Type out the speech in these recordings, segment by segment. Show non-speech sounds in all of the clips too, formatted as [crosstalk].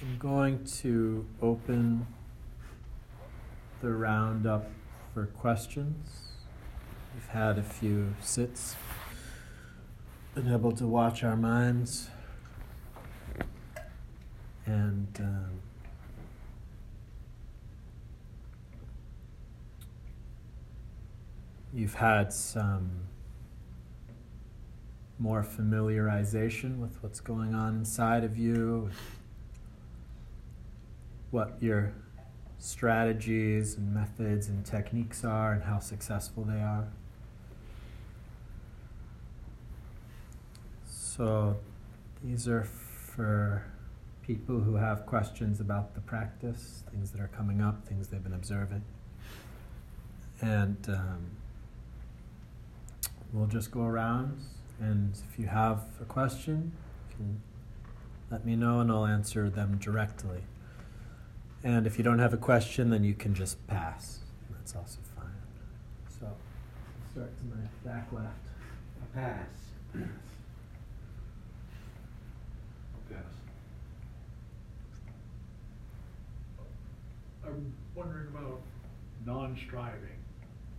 I'm going to open the round up for questions. We've had a few sits, been able to watch our minds, and um, you've had some more familiarization with what's going on inside of you, what your strategies and methods and techniques are, and how successful they are. So, these are for people who have questions about the practice, things that are coming up, things they've been observing. And um, we'll just go around and if you have a question, you can let me know and I'll answer them directly. And if you don't have a question, then you can just pass. That's also fine. So, I'll start to my back left. Pass. Yes. I'm wondering about non-striving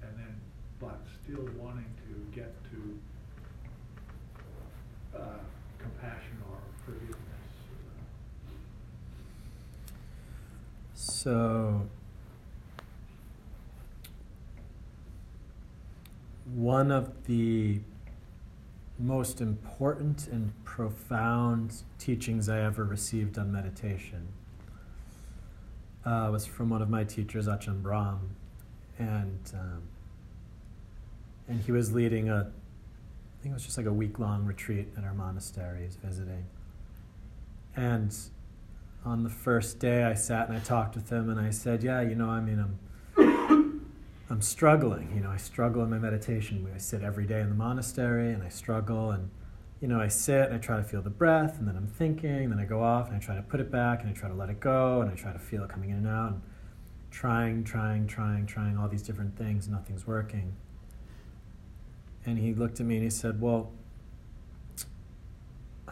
and then, but still wanting to get to uh, compassion or forgiveness. So, one of the most important and profound teachings I ever received on meditation uh, was from one of my teachers, Ajahn Brahm, and um, and he was leading a, I think it was just like a week long retreat at our monastery. He's visiting, and on the first day, I sat and I talked with him, and I said, "Yeah, you know, I mean, I'm I'm struggling. You know, I struggle in my meditation. I sit every day in the monastery, and I struggle, and you know, I sit and I try to feel the breath, and then I'm thinking, and then I go off and I try to put it back, and I try to let it go, and I try to feel it coming in and out, and trying, trying, trying, trying all these different things. Nothing's working." And he looked at me and he said, "Well."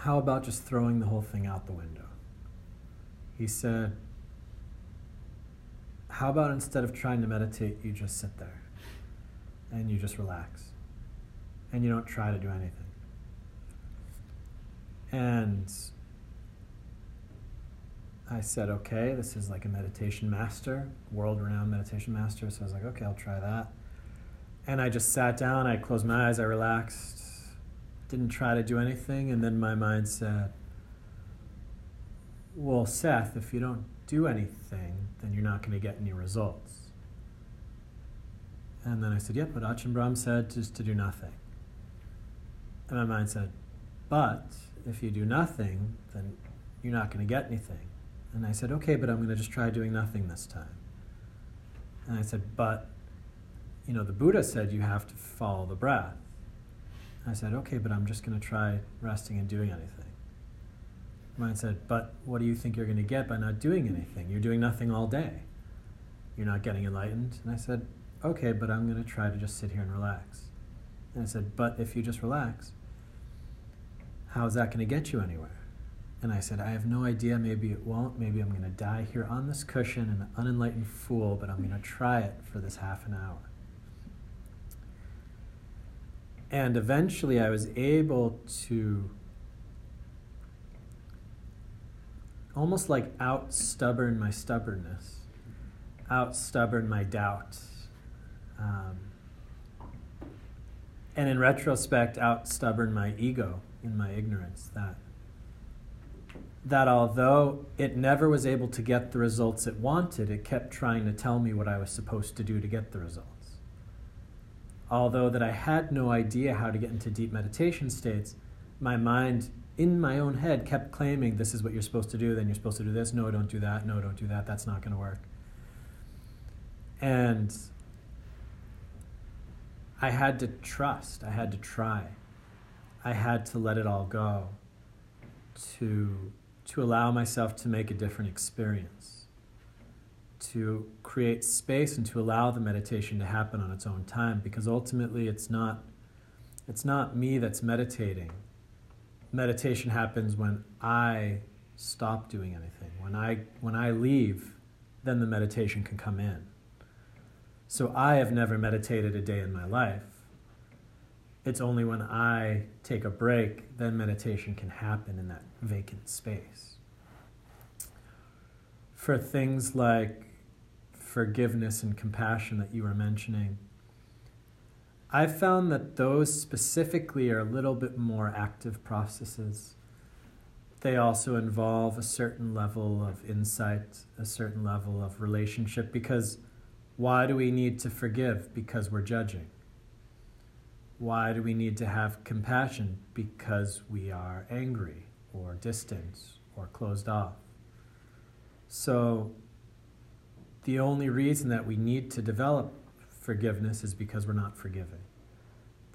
How about just throwing the whole thing out the window? He said, How about instead of trying to meditate, you just sit there and you just relax and you don't try to do anything? And I said, Okay, this is like a meditation master, world renowned meditation master. So I was like, Okay, I'll try that. And I just sat down, I closed my eyes, I relaxed, didn't try to do anything, and then my mind said, well, Seth, if you don't do anything, then you're not going to get any results. And then I said, yep, but Ajahn Brahm said just to do nothing. And my mind said, but if you do nothing, then you're not going to get anything. And I said, okay, but I'm going to just try doing nothing this time. And I said, but, you know, the Buddha said you have to follow the breath. And I said, okay, but I'm just going to try resting and doing anything. Mind said, But what do you think you're going to get by not doing anything? You're doing nothing all day. You're not getting enlightened. And I said, Okay, but I'm going to try to just sit here and relax. And I said, But if you just relax, how's that going to get you anywhere? And I said, I have no idea. Maybe it won't. Maybe I'm going to die here on this cushion, an unenlightened fool, but I'm going to try it for this half an hour. And eventually I was able to almost like out stubborn my stubbornness, out stubborn my doubt. Um, and in retrospect, out stubborn my ego in my ignorance. That, that although it never was able to get the results it wanted, it kept trying to tell me what I was supposed to do to get the results. Although that I had no idea how to get into deep meditation states, my mind in my own head kept claiming this is what you're supposed to do, then you're supposed to do this. No, don't do that. No, don't do that. That's not going to work. And I had to trust. I had to try. I had to let it all go to, to allow myself to make a different experience, to create space and to allow the meditation to happen on its own time because ultimately it's not, it's not me that's meditating meditation happens when I stop doing anything. When I, when I leave, then the meditation can come in. So I have never meditated a day in my life. It's only when I take a break, then meditation can happen in that vacant space. For things like forgiveness and compassion that you were mentioning, I've found that those specifically are a little bit more active processes. They also involve a certain level of insight, a certain level of relationship, because why do we need to forgive? Because we're judging. Why do we need to have compassion? Because we are angry or distant or closed off. So, the only reason that we need to develop forgiveness is because we're not forgiving.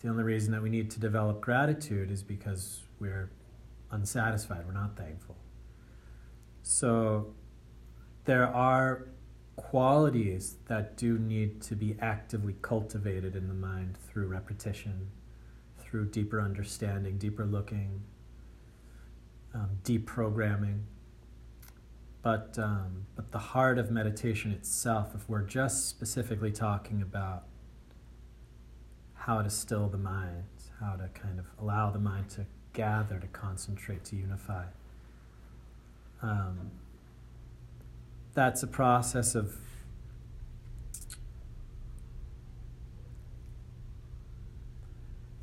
The only reason that we need to develop gratitude is because we're unsatisfied, we're not thankful. So there are qualities that do need to be actively cultivated in the mind through repetition, through deeper understanding, deeper looking, um, deprogramming. But, um, but the heart of meditation itself, if we're just specifically talking about how to still the mind, how to kind of allow the mind to gather, to concentrate, to unify, um, that's a process of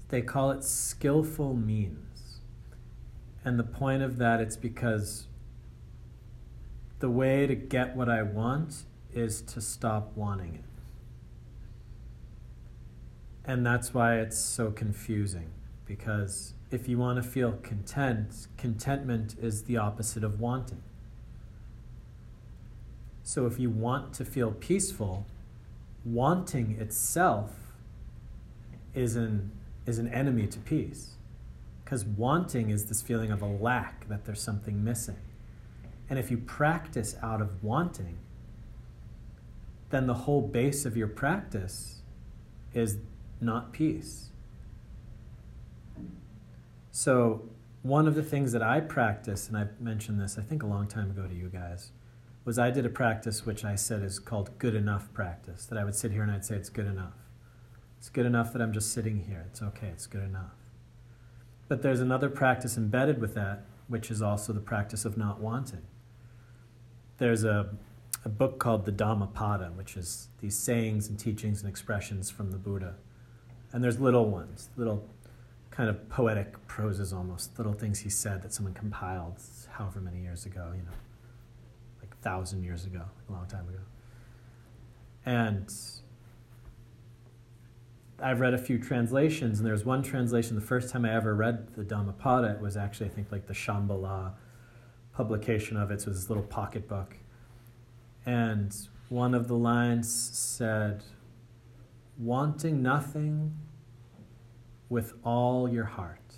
they call it skillful means. And the point of that, it's because the way to get what I want is to stop wanting it. And that's why it's so confusing. Because if you want to feel content, contentment is the opposite of wanting. So if you want to feel peaceful, wanting itself is an, is an enemy to peace. Because wanting is this feeling of a lack, that there's something missing. And if you practice out of wanting, then the whole base of your practice is not peace. So, one of the things that I practice, and I mentioned this, I think, a long time ago to you guys, was I did a practice which I said is called good enough practice. That I would sit here and I'd say, it's good enough. It's good enough that I'm just sitting here. It's okay, it's good enough. But there's another practice embedded with that, which is also the practice of not wanting there's a, a book called the Dhammapada, which is these sayings and teachings and expressions from the Buddha. And there's little ones, little kind of poetic proses almost, little things he said that someone compiled however many years ago, you know, like a thousand years ago, a long time ago. And I've read a few translations, and there's one translation, the first time I ever read the Dhammapada, it was actually, I think, like the Shambhala publication of it. So this little pocket book. And one of the lines said, Wanting nothing with all your heart,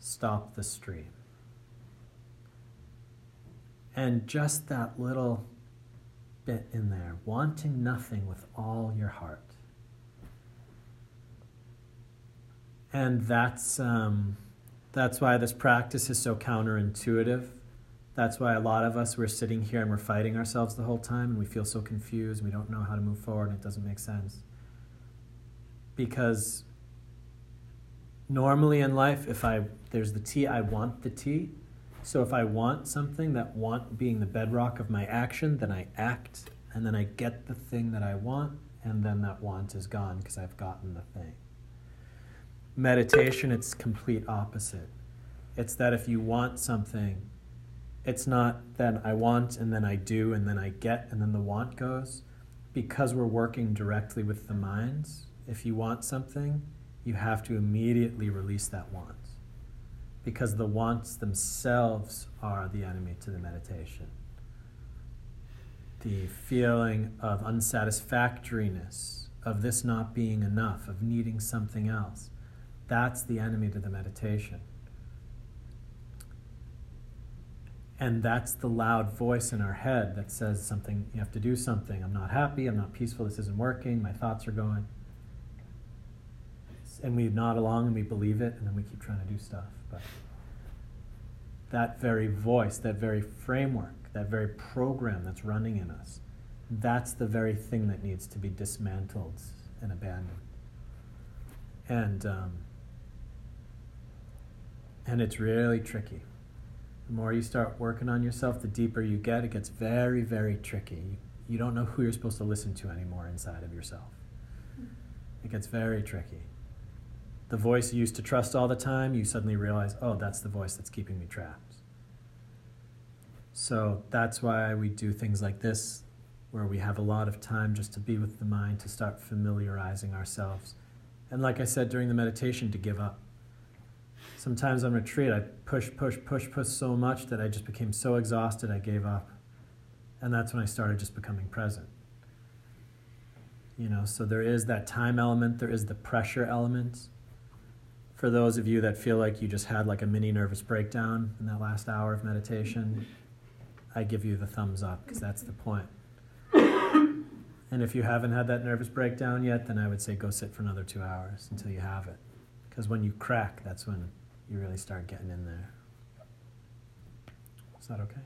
stop the stream. And just that little bit in there, wanting nothing with all your heart. And that's. Um, that's why this practice is so counterintuitive. That's why a lot of us, we're sitting here and we're fighting ourselves the whole time and we feel so confused. We don't know how to move forward and it doesn't make sense. Because normally in life, if I, there's the T, I want the T. So if I want something, that want being the bedrock of my action, then I act and then I get the thing that I want and then that want is gone because I've gotten the thing meditation, it's complete opposite. It's that if you want something, it's not that I want and then I do and then I get and then the want goes. Because we're working directly with the minds, if you want something, you have to immediately release that want. Because the wants themselves are the enemy to the meditation. The feeling of unsatisfactoriness, of this not being enough, of needing something else that's the enemy to the meditation. And that's the loud voice in our head that says something, you have to do something. I'm not happy, I'm not peaceful, this isn't working, my thoughts are going. And we nod along and we believe it, and then we keep trying to do stuff. But that very voice, that very framework, that very program that's running in us, that's the very thing that needs to be dismantled and abandoned. And um, and it's really tricky. The more you start working on yourself, the deeper you get. It gets very, very tricky. You, don't know who you're supposed to listen to anymore inside of yourself. It gets very tricky. The voice you used to trust all the time, you suddenly realize, oh, that's the voice that's keeping me trapped. So that's why we do things like this, where we have a lot of time just to be with the mind, to start familiarizing ourselves. And like I said during the meditation, to give up. Sometimes on retreat, I push, push, push, push so much that I just became so exhausted I gave up. And that's when I started just becoming present. You know, so there is that time element, there is the pressure element. For those of you that feel like you just had like a mini nervous breakdown in that last hour of meditation, I give you the thumbs up because that's the point. And if you haven't had that nervous breakdown yet, then I would say go sit for another two hours until you have it. Because when you crack, that's when you really start getting in there. Is that okay?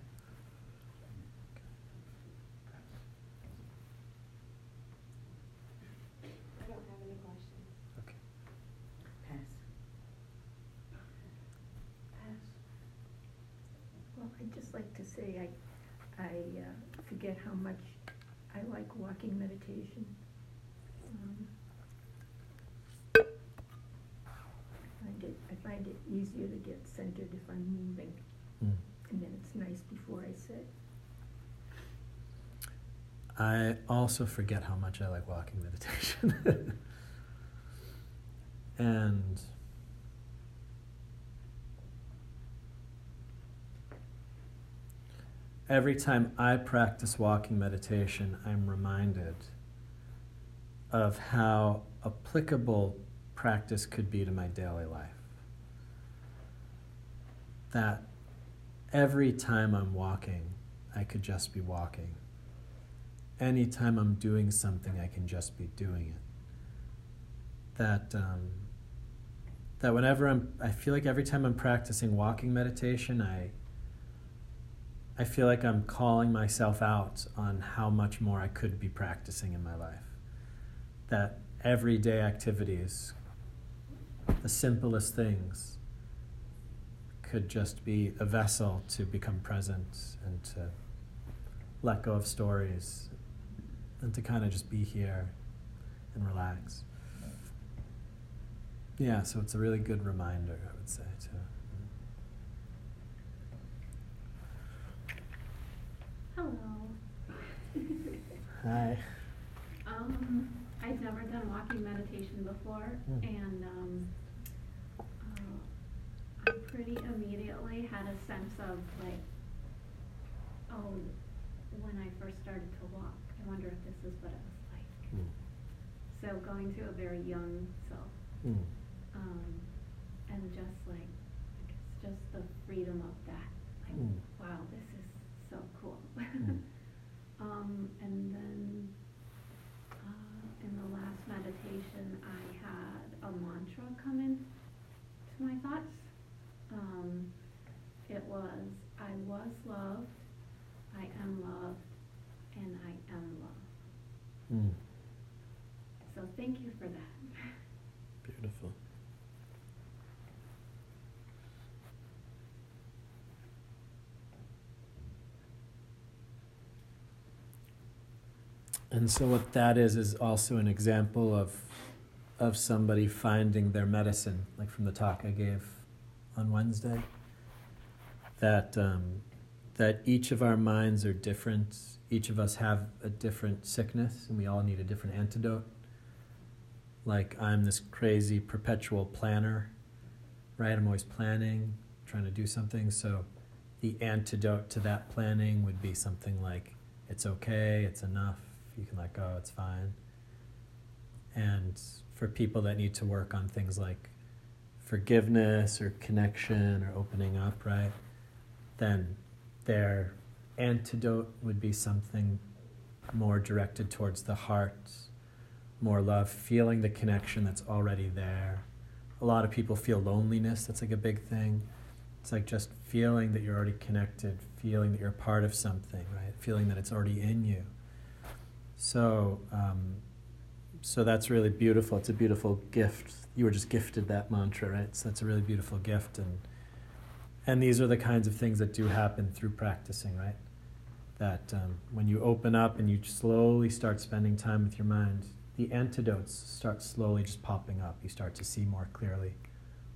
I don't have any questions. Okay. Pass. Pass. Well, I'd just like to say, I, I uh, forget how much I like walking meditation. Um, I find it, I find it easier to get centered if I'm moving, Mm. and then it's nice before I sit. I also forget how much I like walking meditation. [laughs] and every time I practice walking meditation, I'm reminded of how applicable practice could be to my daily life. That every time I'm walking, I could just be walking anytime I'm doing something, I can just be doing it. That um, that whenever I'm, I feel like every time I'm practicing walking meditation, I I feel like I'm calling myself out on how much more I could be practicing in my life. That everyday activities, the simplest things, could just be a vessel to become present and to let go of stories and to kind of just be here and relax. Yeah, so it's a really good reminder, I would say, too. Hello. Hi. [laughs] Um, I've never done walking meditation before, Hmm. and um, pretty immediately had a sense of like, oh, when I first started to walk, I wonder if this is what it was like. Mm. So going to a very young self, Mm. um, and just like, it's just the freedom of that. Like, Mm. wow, this is so cool. Mm. [laughs] um, and then uh, in the last meditation, I had a mantra come in to my thoughts. Um, it was, I was loved, I am loved, and I am loved. Mm. So thank you for that. Beautiful. And so what that is is also an example of of somebody finding their medicine, like from the talk I gave on Wednesday. That um, that each of our minds are different. Each of us have a different sickness, and we all need a different antidote. Like I'm this crazy perpetual planner, right? I'm always planning, trying to do something. So the antidote to that planning would be something like it's okay, it's enough, you can let go, it's fine. And for people that need to work on things like forgiveness or connection or opening up, right? Then their antidote would be something more directed towards the heart, more love, feeling the connection that's already there. A lot of people feel loneliness, that's like a big thing. It's like just feeling that you're already connected, feeling that you're part of something, right? Feeling that it's already in you. So, um, so that's really beautiful. It's a beautiful gift. You were just gifted that mantra, right? So that's a really beautiful gift, and and these are the kinds of things that do happen through practicing, right? That um, when you open up and you slowly start spending time with your mind, the antidotes start slowly just popping up. You start to see more clearly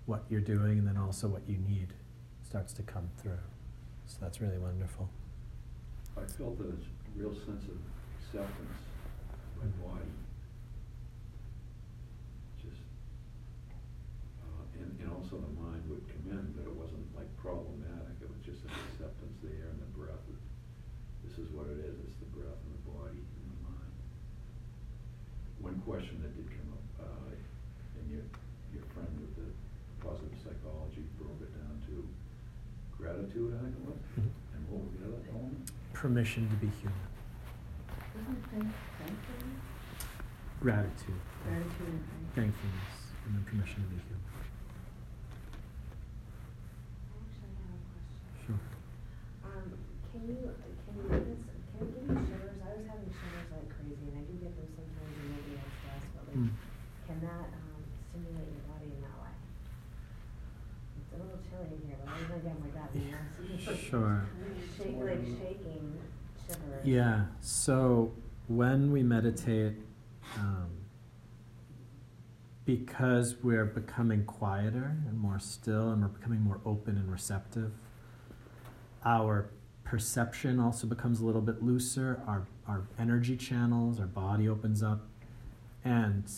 what you're doing, and then also what you need starts to come through. So that's really wonderful. I felt a real sense of acceptance my body. Just, uh, and, and also the mind would come in, but it wasn't like problematic. It was just an acceptance there and the breath. Of, this is what it is. It's the breath and the body and the mind. One question that did come up, uh, and your, your friend with the positive psychology broke it down to gratitude, I think it was. And what was the other element? Permission to be human. Wasn't thank, thankfulness? Gratitude. Gratitude and. Thankfulness. And then permission to be human. Actually, I have a question. Sure. Um, can you, can you notice, can you give me shivers? I was having shivers like crazy, and I do get them sometimes when maybe I'm stressed, but like, Mm. can that, um, stimulate your body in that way? It's a little chilly in here, but I was gonna get my gut, you know, so you can Sure. Like shaking. Yeah. So when we meditate, um, because we're becoming quieter and more still, and we're becoming more open and receptive, our perception also becomes a little bit looser. Our our energy channels, our body opens up, and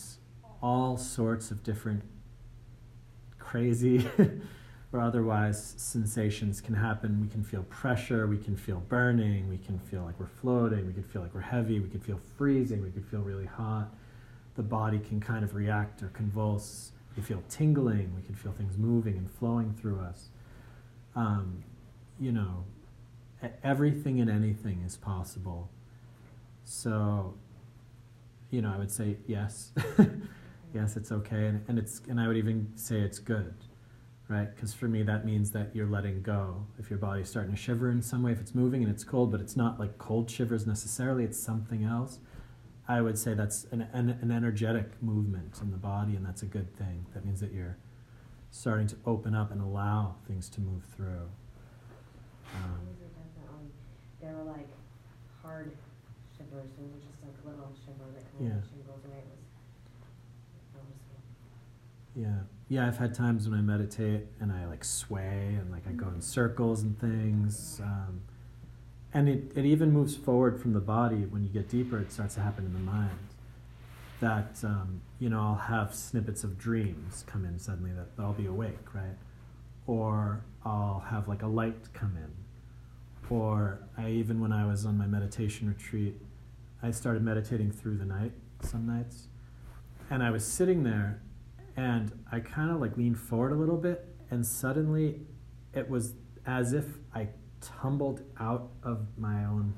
all sorts of different crazy [laughs] or otherwise sensations can happen. We can feel pressure, we can feel burning, we can feel like we're floating, we can feel like we're heavy, we can feel freezing, we can feel really hot. The body can kind of react or convulse. We feel tingling, we can feel things moving and flowing through us. Um, you know, everything and anything is possible. So, you know, I would say yes. [laughs] yes, it's okay, and, and it's and I would even say it's good, right? Because for me, that means that you're letting go. If your body's starting to shiver in some way, if it's moving and it's cold, but it's not like cold shivers necessarily, it's something else. I would say that's an, an, an energetic movement in the body, and that's a good thing. That means that you're starting to open up and allow things to move through. Um, they were like hard shivers, and just like little shiver that kind Yeah. of goes away. It was noticeable. Yeah, yeah. I've had times when I meditate and I like sway and like I go in circles and things, um, and it it even moves forward from the body. When you get deeper, it starts to happen in the mind. That um, you know, I'll have snippets of dreams come in suddenly that I'll be awake, right? Or I'll have like a light come in, or I even when I was on my meditation retreat, I started meditating through the night some nights, and I was sitting there and I kind of like leaned forward a little bit, and suddenly it was as if I tumbled out of my own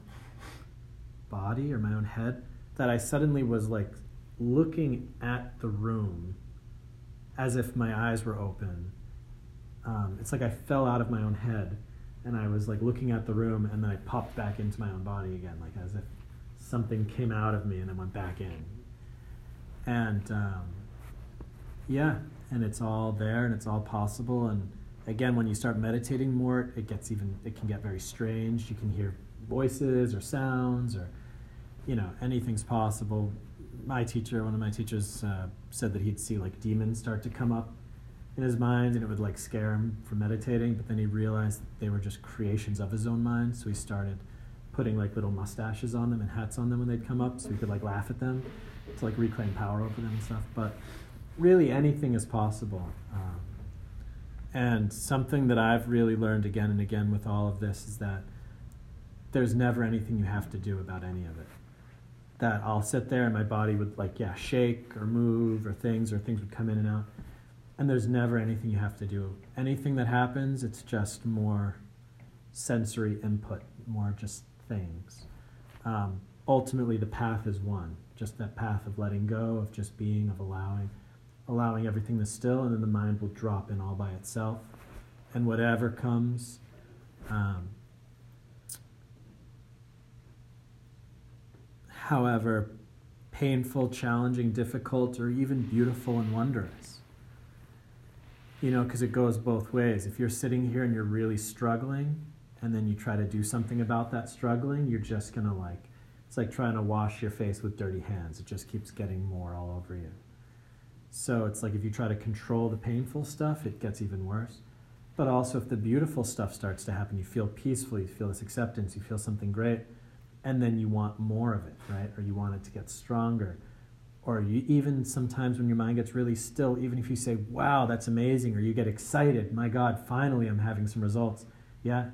body or my own head, that I suddenly was like looking at the room as if my eyes were open. Um, it's like I fell out of my own head and I was like looking at the room and then I popped back into my own body again, like as if something came out of me and then went back in. And um, yeah, and it's all there and it's all possible. And again, when you start meditating more, it gets even, it can get very strange. You can hear voices or sounds or, you know, anything's possible. My teacher, one of my teachers, uh, said that he'd see like demons start to come up in his mind and it would like scare him from meditating, but then he realized they were just creations of his own mind. So he started putting like little mustaches on them and hats on them when they'd come up so he could like laugh at them to like reclaim power over them and stuff. But really anything is possible. Um, and something that I've really learned again and again with all of this is that there's never anything you have to do about any of it. That I'll sit there and my body would like, yeah, shake or move or things or things would come in and out. And there's never anything you have to do. Anything that happens, it's just more sensory input, more just things. Um, ultimately, the path is one just that path of letting go, of just being, of allowing allowing everything to still, and then the mind will drop in all by itself. And whatever comes, Um, however painful, challenging, difficult, or even beautiful and wondrous. You know, because it goes both ways. If you're sitting here and you're really struggling, and then you try to do something about that struggling, you're just going to like, it's like trying to wash your face with dirty hands. It just keeps getting more all over you. So it's like if you try to control the painful stuff, it gets even worse. But also, if the beautiful stuff starts to happen, you feel peaceful, you feel this acceptance, you feel something great, and then you want more of it, right? Or you want it to get stronger. Or you even sometimes when your mind gets really still, even if you say, wow, that's amazing, or you get excited, my God, finally I'm having some results, yeah,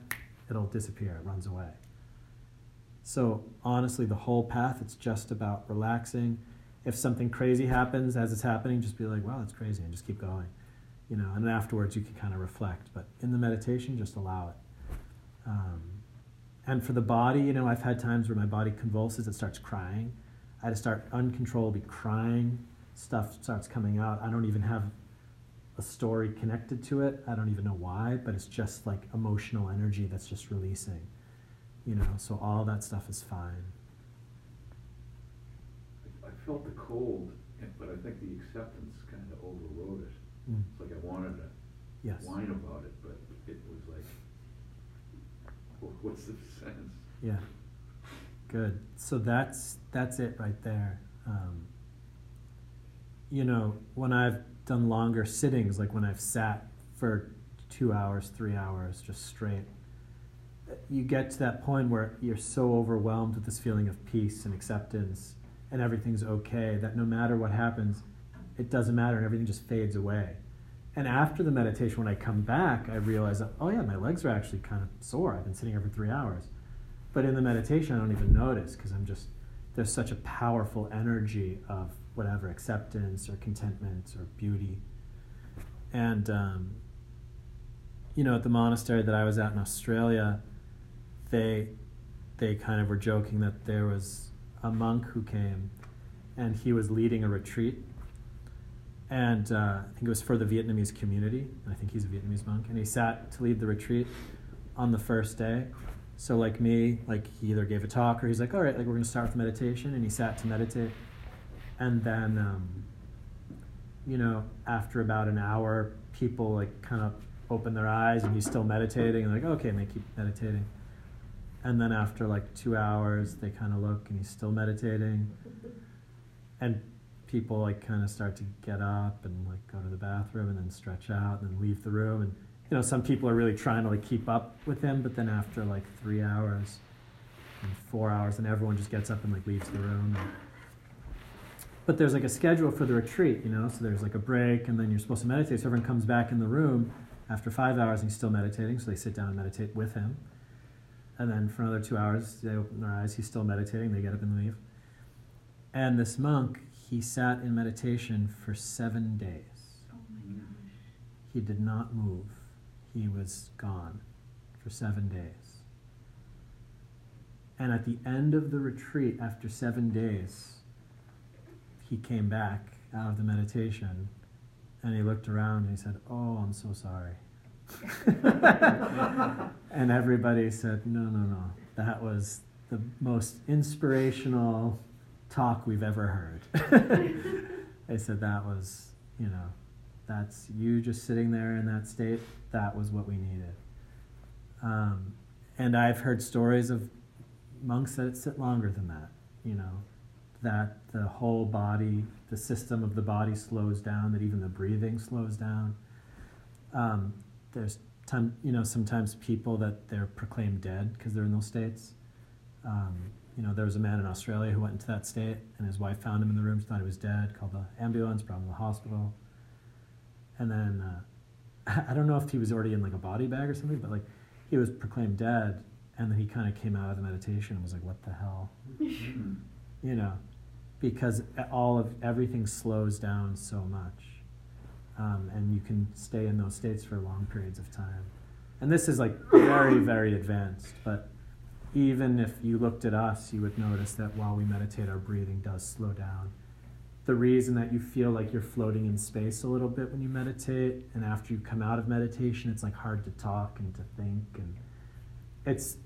it'll disappear, it runs away. So honestly, the whole path, it's just about relaxing. If something crazy happens as it's happening, just be like, wow, that's crazy, and just keep going. You know, and afterwards you can kind of reflect. But in the meditation, just allow it. Um, and for the body, you know, I've had times where my body convulses, it starts crying. I just start uncontrollably crying. Stuff starts coming out. I don't even have a story connected to it. I don't even know why, but it's just like emotional energy that's just releasing. You know, so all that stuff is fine. Felt the cold, but I think the acceptance kind of overrode it. Mm. It's like I wanted to Yes. whine about it, but it was like, wh- what's the sense? Yeah. Good. So that's that's it right there. Um, you know, when I've done longer sittings, like when I've sat for two hours, three hours, just straight, you get to that point where you're so overwhelmed with this feeling of peace and acceptance and everything's okay that no matter what happens, it doesn't matter and everything just fades away. And after the meditation, when I come back, I realize that, oh yeah, my legs are actually kind of sore. I've been sitting here for three hours. But in the meditation, I don't even notice because I'm just, there's such a powerful energy of whatever acceptance or contentment or beauty. And, um, you know, at the monastery that I was at in Australia, they, they kind of were joking that there was a monk who came and he was leading a retreat. And uh, I think it was for the Vietnamese community. I think he's a Vietnamese monk. And he sat to lead the retreat on the first day. So like me, like he either gave a talk or he's like, all right, like we're gonna start with meditation, and he sat to meditate, and then, um, you know, after about an hour, people like kind of open their eyes and he's still meditating, and like, okay, and they keep meditating, and then after like two hours, they kind of look and he's still meditating, and people like kind of start to get up and like go to the bathroom and then stretch out and then leave the room and you know, some people are really trying to like keep up with him, but then after like three hours and four hours, and everyone just gets up and like leaves the room. But there's like a schedule for the retreat, you know, so there's like a break, and then you're supposed to meditate. So everyone comes back in the room after five hours, and he's still meditating, so they sit down and meditate with him. And then for another two hours, they open their eyes, he's still meditating, they get up and leave. And this monk, he sat in meditation for seven days. Oh my gosh. He did not move he was gone for seven days. And at the end of the retreat, after seven days, he came back out of the meditation and he looked around and he said, Oh, I'm so sorry. [laughs] and everybody said, No, no, no. That was the most inspirational talk we've ever heard. [laughs] they said that was, you know, that's you just sitting there in that state. That was what we needed. Um, and I've heard stories of monks that sit longer than that. You know, that the whole body, the system of the body slows down. That even the breathing slows down. Um, there's time, you know, sometimes people that they're proclaimed dead because they're in those states. Um, you know, there was a man in Australia who went into that state, and his wife found him in the room. She thought he was dead. Called the ambulance, brought him to the hospital and then uh, [laughs] I don't know if he was already in like a body bag or something, but like he was proclaimed dead, and then he kind of came out of the meditation and was like, "What the hell," [laughs] you know, because all of everything slows down so much, um, and you can stay in those states for long periods of time. And this is like very, very advanced, but even if you looked at us, you would notice that while we meditate, our breathing does slow down the reason that you feel like you're floating in space a little bit when you meditate and after you come out of meditation it's like hard to talk and to think and it's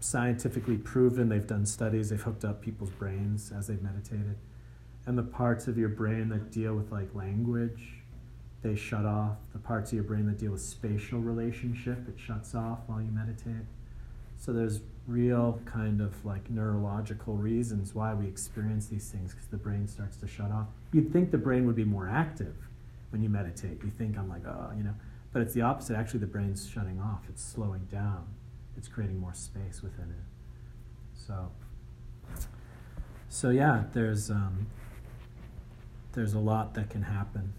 scientifically proven. They've done studies. They've hooked up people's brains as they've meditated, and the parts of your brain that deal with like language, they shut off. The parts of your brain that deal with spatial relationship, it shuts off while you meditate. So there's real kind of like neurological reasons why we experience these things because the brain starts to shut off. You'd think the brain would be more active when you meditate. You think I'm like, oh, you know, but it's the opposite. Actually, the brain's shutting off. It's slowing down. It's creating more space within it. So, so yeah, there's um, there's a lot that can happen,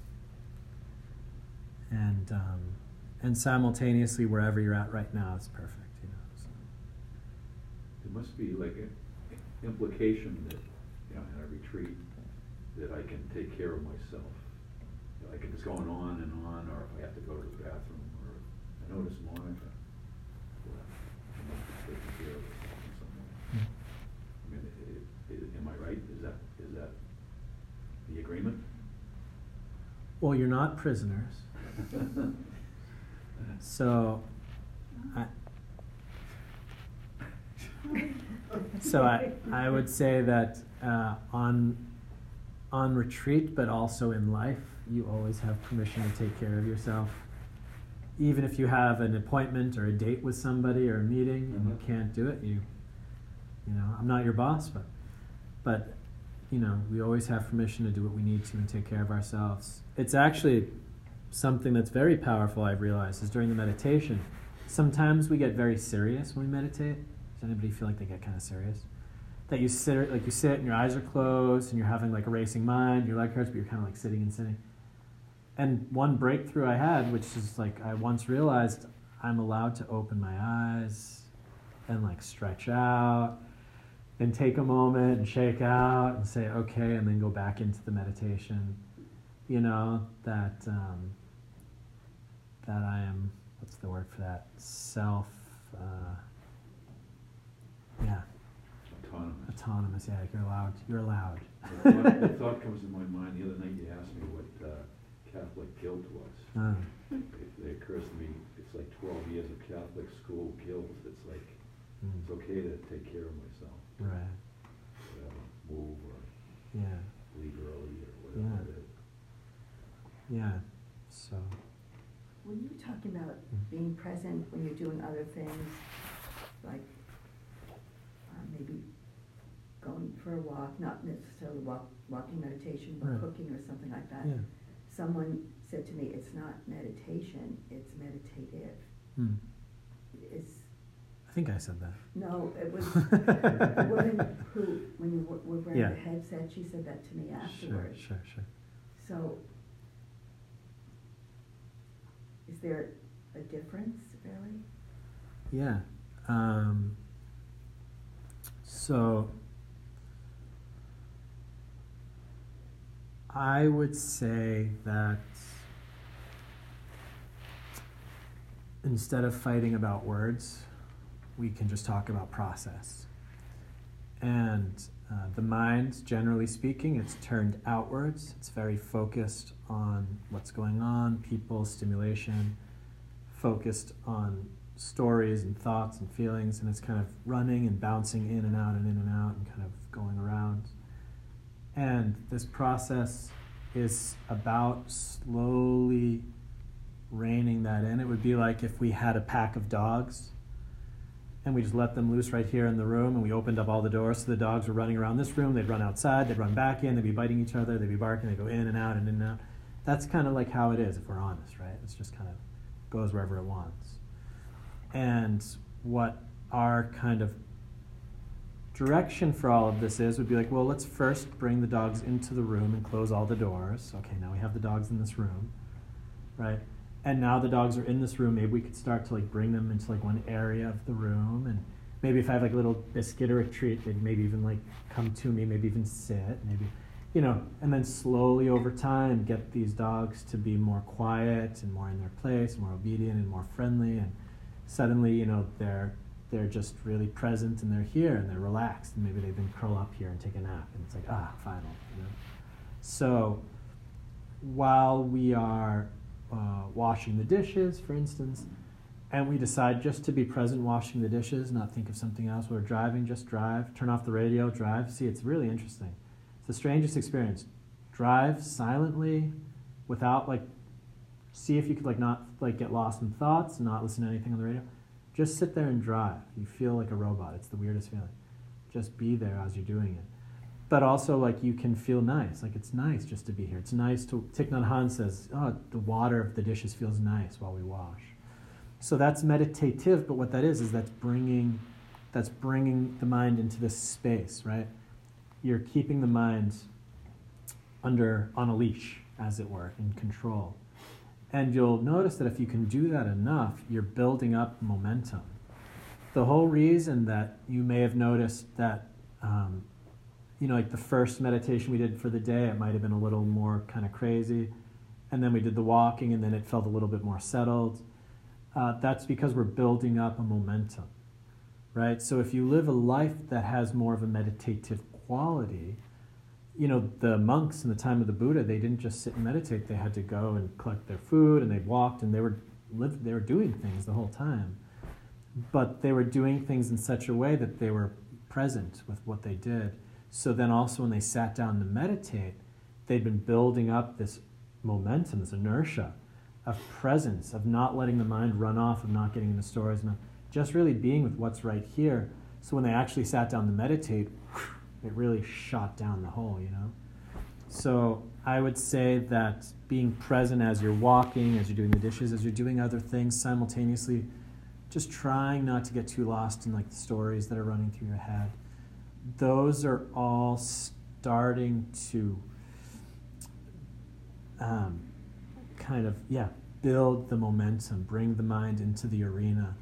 and um, and simultaneously, wherever you're at right now, it's perfect. You know. So. There must be like an implication that, you know, in a retreat, that I can take care of myself. You know, Like if it's going on and on, or if I have to go to the bathroom, or, I notice Monica, well, she must taking care of herself in some way. Mm. I mean, i- i- am I right? Is that, is that the agreement? Well, you're not prisoners. So, I, so I, I would say that uh, on, on retreat, but also in life, you always have permission to take care of yourself. Even if you have an appointment or a date with somebody or a meeting and you Mhm. can't do it, you, you know, I'm not your boss, but, but, you know, we always have permission to do what we need to and take care of ourselves. It's actually something that's very powerful. I've realized is during the meditation. Sometimes we get very serious when we meditate. Does anybody feel like they get kind of serious? That you sit, like you sit, and your eyes are closed, and you're having like a racing mind. Your leg hurts, but you're kind of like sitting and sitting. And one breakthrough I had, which is like I once realized, I'm allowed to open my eyes and like stretch out and take a moment and shake out and say okay, and then go back into the meditation. You know that um, that I am. What's the word for that? Self. Uh, yeah, Autonomous. autonomous. Yeah, you're allowed. You're allowed. The thought, the [laughs] thought comes to my mind, the other night you asked me what uh, Catholic guilt was. Uh, It, it occurs to me, it's like twelve years of Catholic school guilt, it's like, mm, it's okay to take care of myself, right. move or Yeah. leave early or whatever Yeah. it is. Yeah. So. When you're talking about being present when you're doing other things, like uh, maybe going for a walk, not necessarily walk, walking meditation, but Right. cooking or something like that. Yeah. Someone said to me, it's not meditation, it's meditative. Mm. It's, I think I said that. no, it was [laughs] a woman who, when you were- were wearing Yeah. the headset, she said that to me afterwards. Sure. Sure. Sure. So, is there a difference, really? Yeah. Um, so I would say that instead of fighting about words, we can just talk about process. And uh, the mind, generally speaking, it's turned outwards. It's very focused on what's going on, people, stimulation, focused on stories and thoughts and feelings, and it's kind of running and bouncing in and out and in and out and kind of going around. And this process is about slowly reining that in. It would be like if we had a pack of dogs and we just let them loose right here in the room and we opened up all the doors. So the dogs were running around this room. They'd run outside. They'd run back in. They'd be biting each other. They'd be barking. They'd go in and out and in and out that's kind of like how it is if we're honest right? It's just kind of goes wherever it wants. And what our kind of direction for all of this is would be like well let's first bring the dogs into the room and close all the doors. Okay now we have the dogs in this room right? And now the dogs are in this room maybe we could start to like bring them into like one area of the room. And maybe if i have like a little biscuit or a treat they'd maybe even like come to me maybe even sit maybe you know and then slowly over time get these dogs to be more quiet and more in their place more obedient and more friendly and suddenly you know they're they're just really present and they're here and they're relaxed and maybe they even curl up here and take a nap and it's like ah final you know so while we are uh, washing the dishes, for instance, and we decide just to be present washing the dishes, not think of something else. We're driving, just drive. Turn off the radio, drive. See, it's really interesting. It's the strangest experience. Drive silently, without like, see if you could like not like get lost in thoughts, not listen to anything on the radio. Just sit there and drive. You feel like a robot. It's the weirdest feeling. Just be there as you're doing it. But also, like, you can feel nice. Like, it's nice just to be here. It's nice to. Thich Nhat Hanh says, oh, the water of the dishes feels nice while we wash. So that's meditative, but what that is, is that's bringing, that's bringing the mind into this space, right? You're keeping the mind under, on a leash, as it were, in control. And you'll notice that if you can do that enough, you're building up momentum. The whole reason that you may have noticed that, um, you know, like the first meditation we did for the day, it might have been a little more kind of crazy. And then we did the walking, and then it felt a little bit more settled. Uh, that's because we're building up a momentum, right? So if you live a life that has more of a meditative quality, you know, the monks in the time of the Buddha, they didn't just sit and meditate. They had to go and collect their food, and they walked, and they were lived, they were doing things the whole time. But they were doing things in such a way that they were present with what they did. So then, also when they sat down to meditate, they'd been building up this momentum, this inertia of presence, of not letting the mind run off, of not getting into stories, and just really being with what's right here. So when they actually sat down to meditate, it really shot down the hole, you know? So I would say that being present as you're walking, as you're doing the dishes, as you're doing other things simultaneously, just trying not to get too lost in like the stories that are running through your head. Those are all starting to um, kind of, yeah, build the momentum, bring the mind into the arena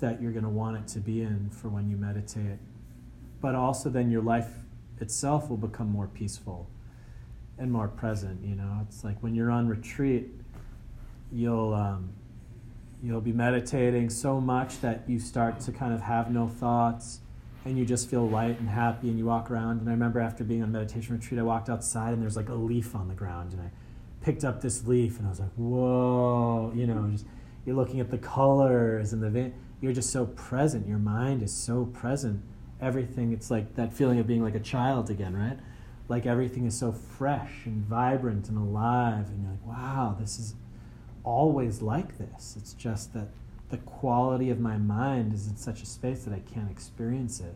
that you're going to want it to be in for when you meditate. But also, then your life itself will become more peaceful and more present. You know, it's like when you're on retreat, you'll um, you'll be meditating so much that you start to kind of have no thoughts and you just feel light and happy and you walk around. And i remember after being on meditation retreat i walked outside and there's like a leaf on the ground and i picked up this leaf and i was like whoa you know just you're looking at the colors and the you're just so present. Your mind is so present everything it's like that feeling of being like a child again right? Like everything is so fresh and vibrant and alive and you're like wow this is always like this. It's just that the quality of my mind is in such a space that i can't experience it.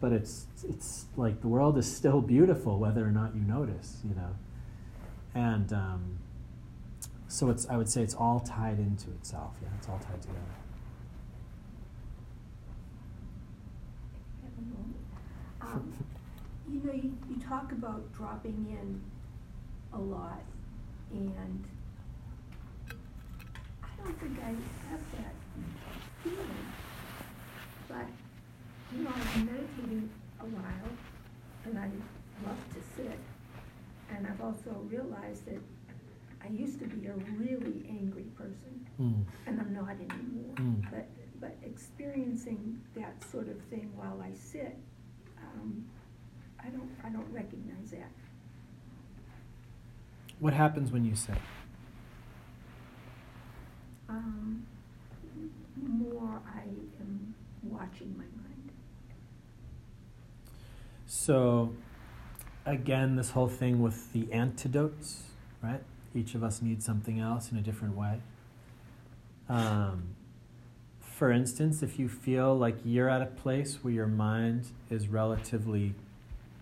But it's it's like the world is still beautiful whether or not you notice you know? And um, so it's i would say it's all tied into itself yeah it's all tied together Um, you know, you, you talk about dropping in a lot, and I don't think I have that feeling. But, you know, I've been meditating a while, and I love to sit, and I've also realized that I used to be a really angry person, mm. and I'm not anymore. Mm. But, but experiencing that sort of thing while I sit um, I don't, I don't recognize that. What happens when you sit? Um, more I am watching my mind. So, again, this whole thing with the antidotes, right? Each of us needs something else in a different way. Um, for instance, if you feel like you're at a place where your mind is relatively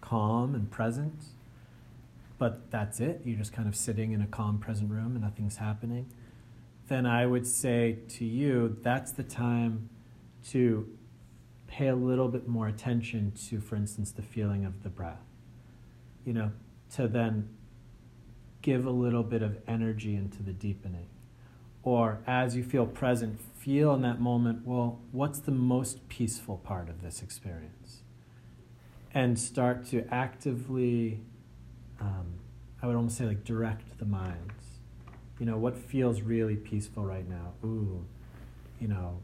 calm and present, but that's it, you're just kind of sitting in a calm, present room and nothing's happening, then I would say to you, that's the time to pay a little bit more attention to, for instance, the feeling of the breath. You know, to then give a little bit of energy into the deepening. Or as you feel present, feel in that moment, well, what's the most peaceful part of this experience? And start to actively, um, I would almost say, like direct the minds. You know, what feels really peaceful right now? Ooh, you know,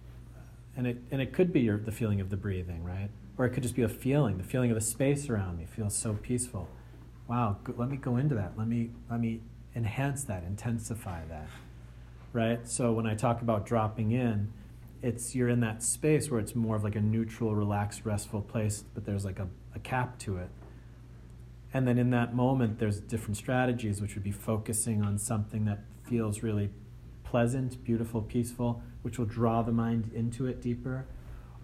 and it, and it could be your, the feeling of the breathing, right? Or it could just be a feeling, the feeling of the space around me feels so peaceful. Wow, let me go into that. Let me, let me enhance that, intensify that right? So when I talk about dropping in, it's you're in that space where it's more of like a neutral, relaxed, restful place, but there's like a, a cap to it. And then in that moment, there's different strategies, which would be focusing on something that feels really pleasant, beautiful, peaceful, which will draw the mind into it deeper.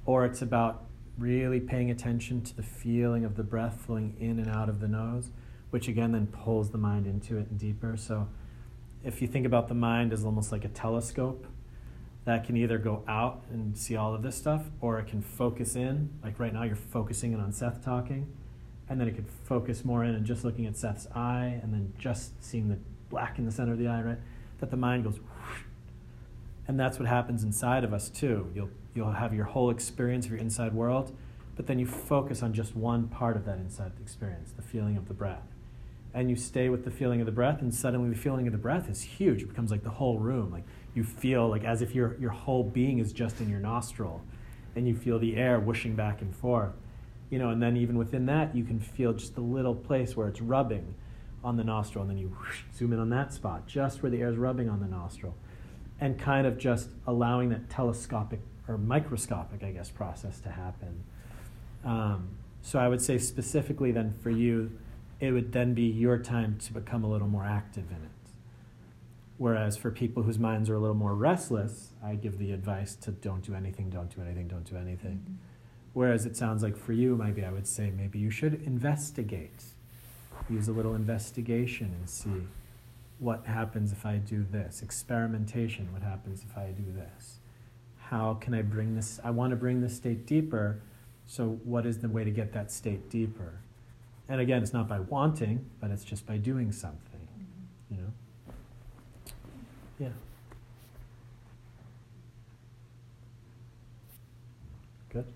Or it's about really paying attention to the feeling of the breath flowing in and out of the nose, which again then pulls the mind into it and deeper. So if you think about the mind as almost like a telescope, that can either go out and see all of this stuff, or it can focus in. Like right now, you're focusing in on Seth talking, and then it could focus more in and just looking at Seth's eye, and then just seeing the black in the center of the eye, right? That the mind goes, and that's what happens inside of us too. You'll you'll have your whole experience of your inside world, but then you focus on just one part of that inside experience, the feeling of the breath. And you stay with the feeling of the breath, and suddenly the feeling of the breath is huge. It becomes like the whole room. Like you feel like as if your, your whole being is just in your nostril, and you feel the air whooshing back and forth. You know, and then even within that, you can feel just a little place where it's rubbing on the nostril, and then you whoosh, zoom in on that spot, just where the air is rubbing on the nostril, and kind of just allowing that telescopic or microscopic, I guess, process to happen. Um, so I would say specifically then for you, it would then be your time to become a little more active in it. Whereas for people whose minds are a little more restless, I give the advice to don't do anything, don't do anything, don't do anything. Mm-hmm. Whereas it sounds like for you, maybe I would say maybe you should investigate. Use a little investigation and see what happens if I do this. Experimentation, what happens if I do this? How can I bring this? I want to bring this state deeper. So, what is the way to get that state deeper? And again, it's not by wanting, but it's just by doing something, mm-hmm. you know? Yeah. Good.